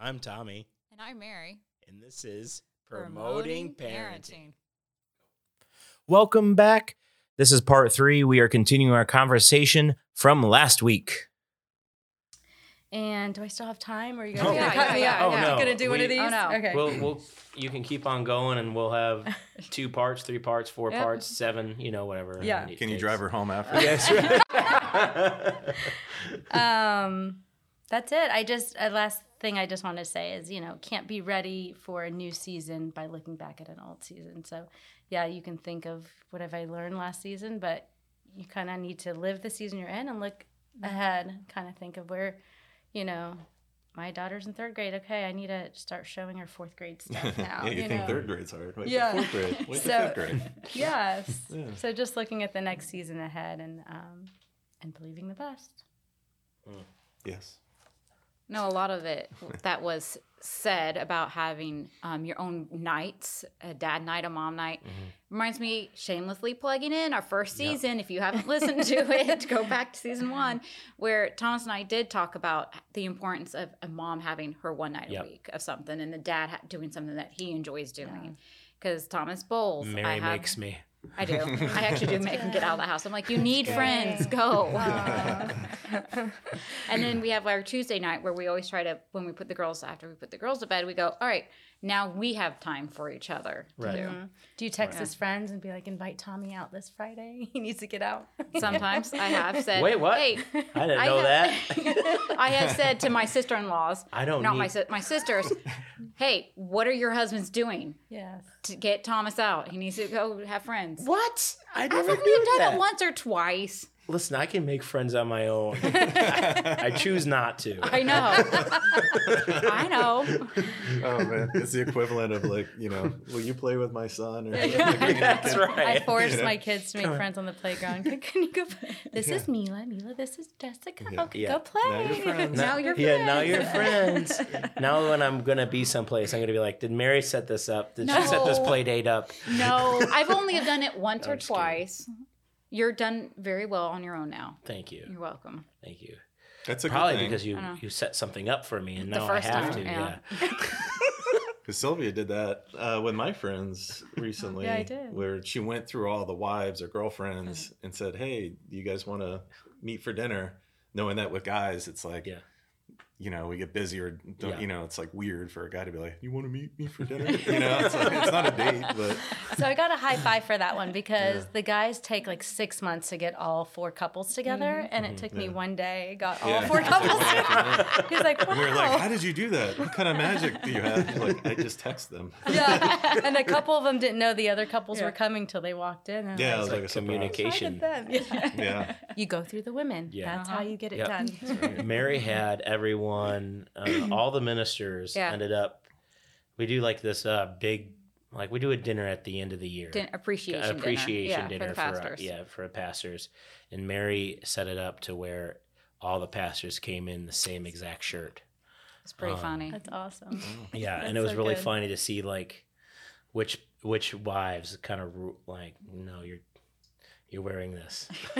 I'm Tommy, And I'm Mary. and this is Promoting, Parenting. Parenting. Welcome back. This is part three. We are continuing our conversation from last week. And do I still have time? Or are you Oh, gonna yeah, cut yeah, me yeah, off? Oh, Are you no. gonna do one We- of these? Oh, no. Okay. We'll, we'll, you can keep on going, and we'll have two parts, three parts, four Yep. parts, seven, you know, whatever. Yeah. Can you takes. drive her home after? Yes. um, that's it. I just uh, last thing I just want to say is you know can't be ready for a new season by looking back at an old season. So yeah, you can think of what have I learned last season, but you kind of need to live the season you're in and look ahead. Kind of think of where, you know. My daughter's in third grade. Okay, I need to start showing her fourth grade stuff now. yeah, you, think know? third grade's hard. Wait Yeah. fourth grade. Wait So- fifth grade. Yes. Yeah. So just looking at the next season ahead and um, and believing the best. Yes. No, a lot of it that was said about having um, your own nights, a dad night, a mom night, reminds me shamelessly plugging in our first Yep. season. If you haven't listened to it, go back to season one, where Thomas and I did talk about the importance of a mom having her one night Yep. a week of something and the dad doing something that he enjoys doing. Because Thomas bowls. I Mary have- makes me. I do. I actually do make him get out of the house. I'm like, you need friends. Go. and then we have our Tuesday night where we always try to, when we put the girls, after we put the girls to bed, we go, all right, now we have time for each other to Right. do. Mm-hmm. Do you text his friends and be like, invite Tommy out this Friday? He needs to get out. Sometimes I have said, Wait, what? Hey, I didn't I know have- that. I have said to my sister-in-laws, I don't not my need- si- my sisters, hey, what are your husbands doing yes. to get Thomas out? He needs to go have friends. What? I I've never only knew done that. it once or twice. Listen, I can make friends on my own. I choose not to. I know. I know. Oh man, it's the equivalent of like you know, will you play with my son? Or That's right. I force Yeah. my kids to make friends on the playground. Can, can you go? This is Mila. Mila, this is Jessica. Yeah. Okay, Yeah. go play. Now you're friends. Now you're yeah, now you're friends. friends. now when I'm gonna be someplace, I'm gonna be like, did Mary set this up? Did she set this No. play date up? No, I've only done it once or twice. kidding. Twice. You're done very well on your own now. Thank you. You're welcome. Thank you. That's a Probably good thing. because you you set something up for me, and The now I have time, to. yeah. Yeah. Because Sylvia did that uh, with my friends recently. Yeah, I did. Where she went through all the wives or girlfriends and said, "Hey, do you guys want to meet for dinner?" Knowing that with guys, it's like, Yeah. You know, we get busy or don't, Yeah. you know, it's like weird for a guy to be like, "You want to meet me for dinner?" You know, it's, like, it's not a date, but So I got a high five for that one because Yeah. the guys take like six months to get all four couples together, and it took me one day got all Yeah. four couples. together. He's like, wow. We were like, "How did you do that? What kind of magic do you have?" Like, I just text them. yeah, and a couple of them didn't know the other couples Yeah. were coming till they walked in. And Yeah, I it was was like, like a communication. Them." Yeah. Yeah. You go through the women. Yeah. That's Uh-huh. how you get it Yep. done. Mary had everyone, uh, all the ministers Yeah. ended up. We do like this uh, big, like we do a dinner at the end of the year. Din- appreciation, appreciation dinner, dinner yeah, for the for, uh, pastors. yeah for the pastors, and Mary set it up to where all the pastors came in the same exact shirt. It's pretty Um, funny. That's awesome. Yeah, and it was so really good. funny to see like which which wives kind of like no you're you're wearing this.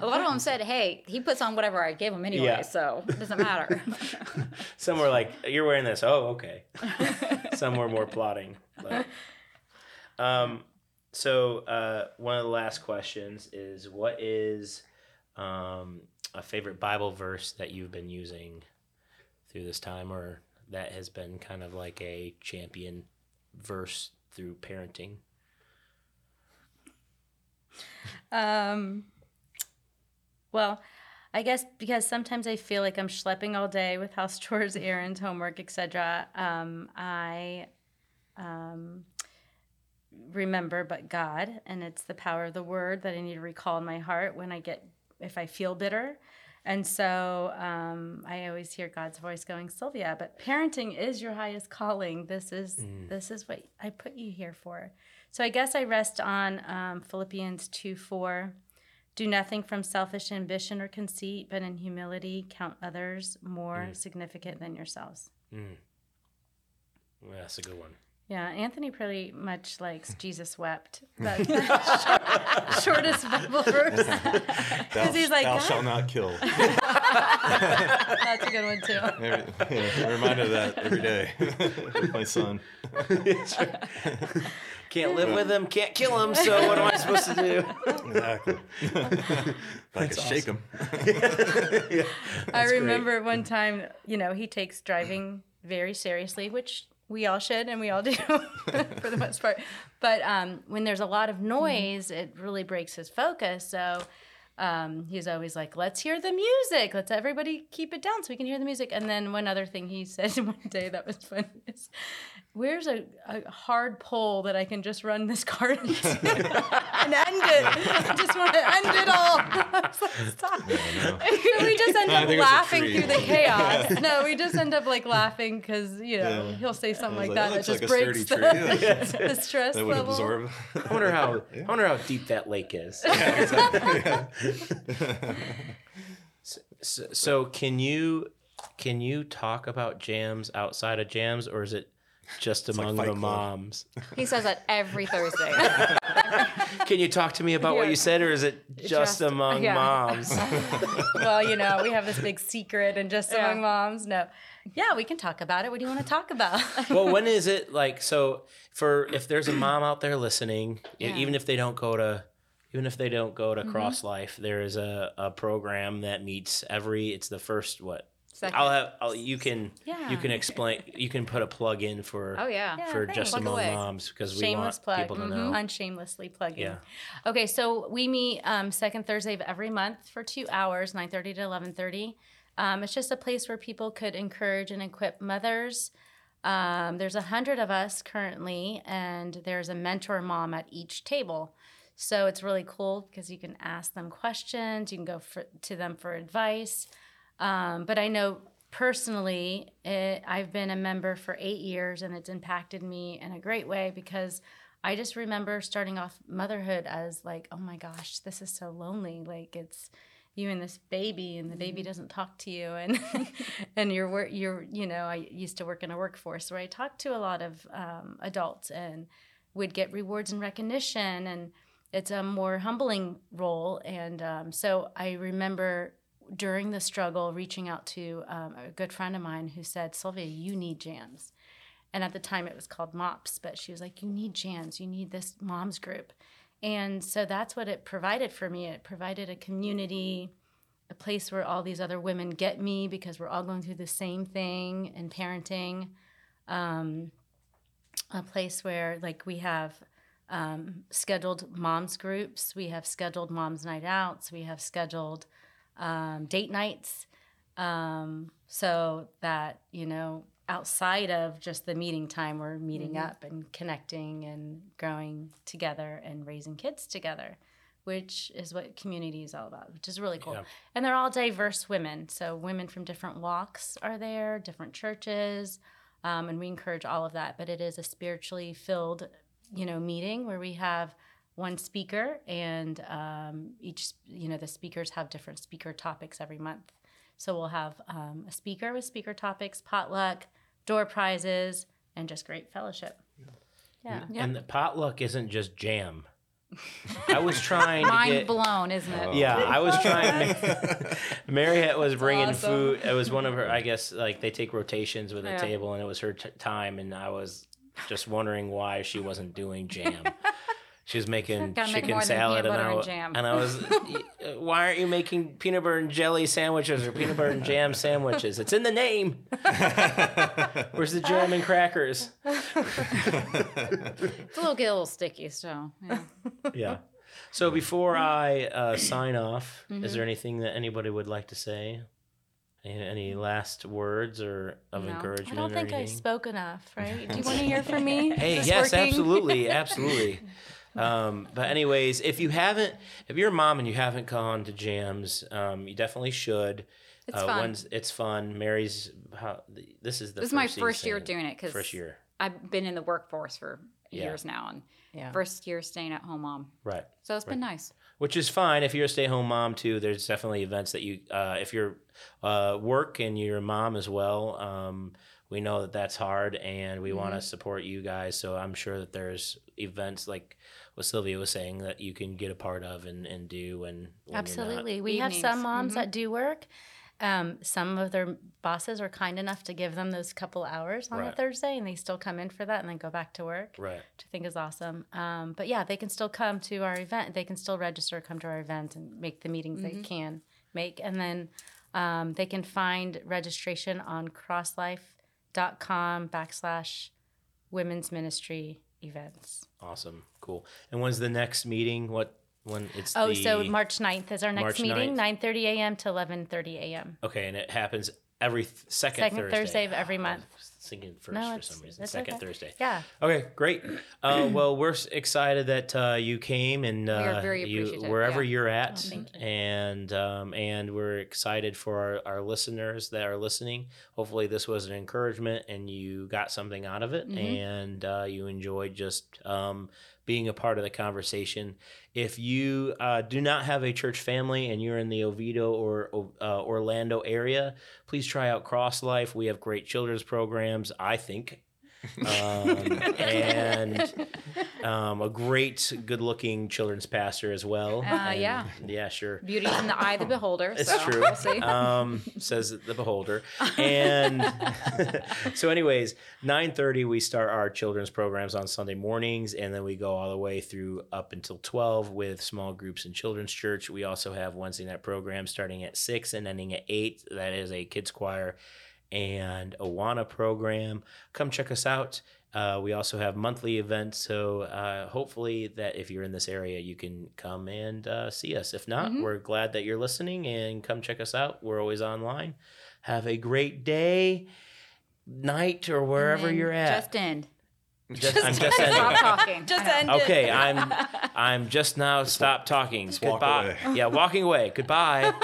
A lot of them said, "Hey, he puts on whatever I give him anyway, Yeah. so it doesn't matter." Some were like you're wearing this. Oh, okay. Some were more plotting. But, um, so uh, one of the last questions is what is um, a favorite Bible verse that you've been using through this time, or that has been kind of like a champion verse through parenting? Um, well, I guess because sometimes I feel like I'm schlepping all day with house chores, errands, homework, etc. Um, I um, remember, but God, and it's the power of the Word that I need to recall in my heart when I get if I feel bitter. And so um, I always hear God's voice going, Sylvia, but parenting is your highest calling. This is this is what I put you here for. So I guess I rest on um, Philippians 2 4. Do nothing from selfish ambition or conceit, but in humility count others more significant than yourselves. Mm. Yeah, that's a good one. Yeah, Anthony pretty much likes Jesus wept. That's the short- shortest Bible verse. Because he's like, thou "God." shalt not kill. That's a good one too. Every- yeah, I'm reminded of that every day with my son. Can't live with him, can't kill him. So what am I supposed to do? Exactly. if I could shake him. I remember one time, you know, he takes driving very seriously, which we all should and we all do for the most part. But um, when there's a lot of noise, it really breaks his focus. So um, he's always like, let's hear the music. Let's everybody keep it down so we can hear the music. And then one other thing he said one day that was funny is, where's a, a hard pole that I can just run this car into and end it? I just want to end it all. I was like, Stop. we just end up think it was a laughing through the chaos. No, we just end up like laughing because you know Yeah. he'll say something like, like, that. Oh, "That That just like breaks the, tree." the stress That would level. absorb. I wonder how I wonder how deep that lake is. So, so can you can you talk about jams outside of jams, or is it just like among Fight the moms? He says that every Thursday. Can you talk to me about what you said, or is it just, Just- among yeah. moms? well, you know, we have this big secret and just Yeah. among moms. No, yeah, we can talk about it. What do you want to talk about? well, when is it like so? For if there's a mom out there listening, Yeah. even if they don't go to, even if they don't go to Mm-hmm. Cross Life, there is a, a program that meets every. It's the first what. Second. I'll have. I'll, you can. Yeah. You can explain. You can put a plug in for. oh yeah. Yeah. For thanks. just Plug among away. moms because we Shameless want plug. people to Mhm. know. Unshamelessly plugging. Yeah. Okay, so we meet um, second Thursday of every month for two hours, nine thirty to eleven thirty. Um, it's just a place where people could encourage and equip mothers. Um, there's a hundred of us currently, and there's a mentor mom at each table. So it's really cool because you can ask them questions, you can go for, to them for advice. Um, but I know personally, it, I've been a member for eight years, and it's impacted me in a great way because I just remember starting off motherhood as like, oh my gosh, this is so lonely. Like it's you and this baby, and the baby doesn't talk to you, and and you're wor- you're you know I used to work in a workforce where I talked to a lot of um, adults and would get rewards and recognition, and it's a more humbling role. And um, so I remember during the struggle reaching out to um, a good friend of mine who said, Sylvia, you need jams. And at the time it was called MOPS, but she was like, You need jams, you need this mom's group. And so that's what it provided for me. It provided a community, a place where all these other women get me because we're all going through the same thing in parenting. Um, a place where, like, we have um, scheduled moms groups, we have scheduled moms night outs, we have scheduled um, date nights. Um, so that, you know, outside of just the meeting time, we're meeting up and connecting and growing together and raising kids together, which is what community is all about, which is really cool. Yeah. And they're all diverse women. So women from different walks are there, different churches. Um, and we encourage all of that. But it is a spiritually filled, you know, meeting where we have one speaker, and um, each, you know, the speakers have different speaker topics every month. So we'll have um, a speaker with speaker topics, potluck, door prizes, and just great fellowship. Yeah. And the potluck isn't just jam. I was trying to Mind get. blown, isn't it? Yeah, I was trying. Mariette was bringing awesome. food. It was one of her. I guess like they take rotations with a Yeah. table, and it was her t- time, and I was just wondering why she wasn't doing jam. She was making Gotta make chicken salad, and I, butter and jam. and I was, uh, why aren't you making peanut butter and jelly sandwiches or peanut butter and jam sandwiches? It's in the name. Where's the jam and crackers? It's a little get a little sticky, so yeah. Yeah. So before I uh, sign off, Mm-hmm. is there anything that anybody would like to say? Any, any last words or of No. I encouragement? I don't think I spoke enough, right? Do you want to hear from me? Hey, yes, working? absolutely, absolutely. Um, but anyways, if you haven't, if you're a mom and you haven't gone to jams, um, you definitely should. It's uh, fun. when's- it's fun. Mary's. How, this is the. This is my first first year season. doing it because First year, I've been in the workforce for Yeah. years now, and Yeah. first year staying at home mom. right? So it's been nice. which is fine if you're a stay-home mom too. There's definitely events that you, uh, if you're uh, work and you're a mom as well. Um, we know that that's hard, and we want to support you guys. So I'm sure that there's events like what Sylvia was saying that you can get a part of and, and do. And when you're not. Absolutely. We have some Evenings. moms Mhm. that do work Um, some of their bosses are kind enough to give them those couple hours on a Thursday, and they still come in for that and then go back to work, Right. which I think is awesome. Um, but yeah, they can still come to our event. They can still register, come to our event, and make the meetings they can make. And then um, they can find registration on crosslife.com backslash women's ministry events. Awesome. Cool. And when's the next meeting? What when it's Oh, so March 9th is our next 9th. meeting, 9.30 a.m. to 11.30 a.m. Okay, and it happens every th- second, Second Thursday. Thursday of every month. was thinking first No, for some reason. Second okay. Thursday. Yeah. Okay, great. Uh, well, we're excited that uh, you came and uh, you, wherever yeah. you're at, Oh, and um, and we're excited for our, our listeners that are listening. Hopefully, this was an encouragement and you got something out of it, Mhm. and uh, you enjoyed just um, being a part of the conversation. If you uh, do not have a church family and you're in the Oviedo or uh, Orlando area, please try out Cross Life. We have great children's programs. I think um, and um, a great, good-looking children's pastor as well. Uh, And- yeah. yeah, sure. Beauty in the eye of the beholder. It's so true. We'll. Um, says the beholder. And so, anyways, nine thirty we start our children's programs on Sunday mornings, and then we go all the way through up until twelve with small groups in children's church. We also have Wednesday night programs starting at six and ending at eight. That is a kids choir and Awana program. Come check us out. Uh, we also have monthly events, so uh, hopefully that if you're in this area, you can come and uh, see us. If not, Mhm. we're glad that you're listening and come check us out. We're always online. Have a great day, night, or wherever you're at. Just end. Just- I'm just Stop talking. Just end. Okay, I'm I'm just now stop talking. walk Goodbye. away. Yeah, walking away. Goodbye.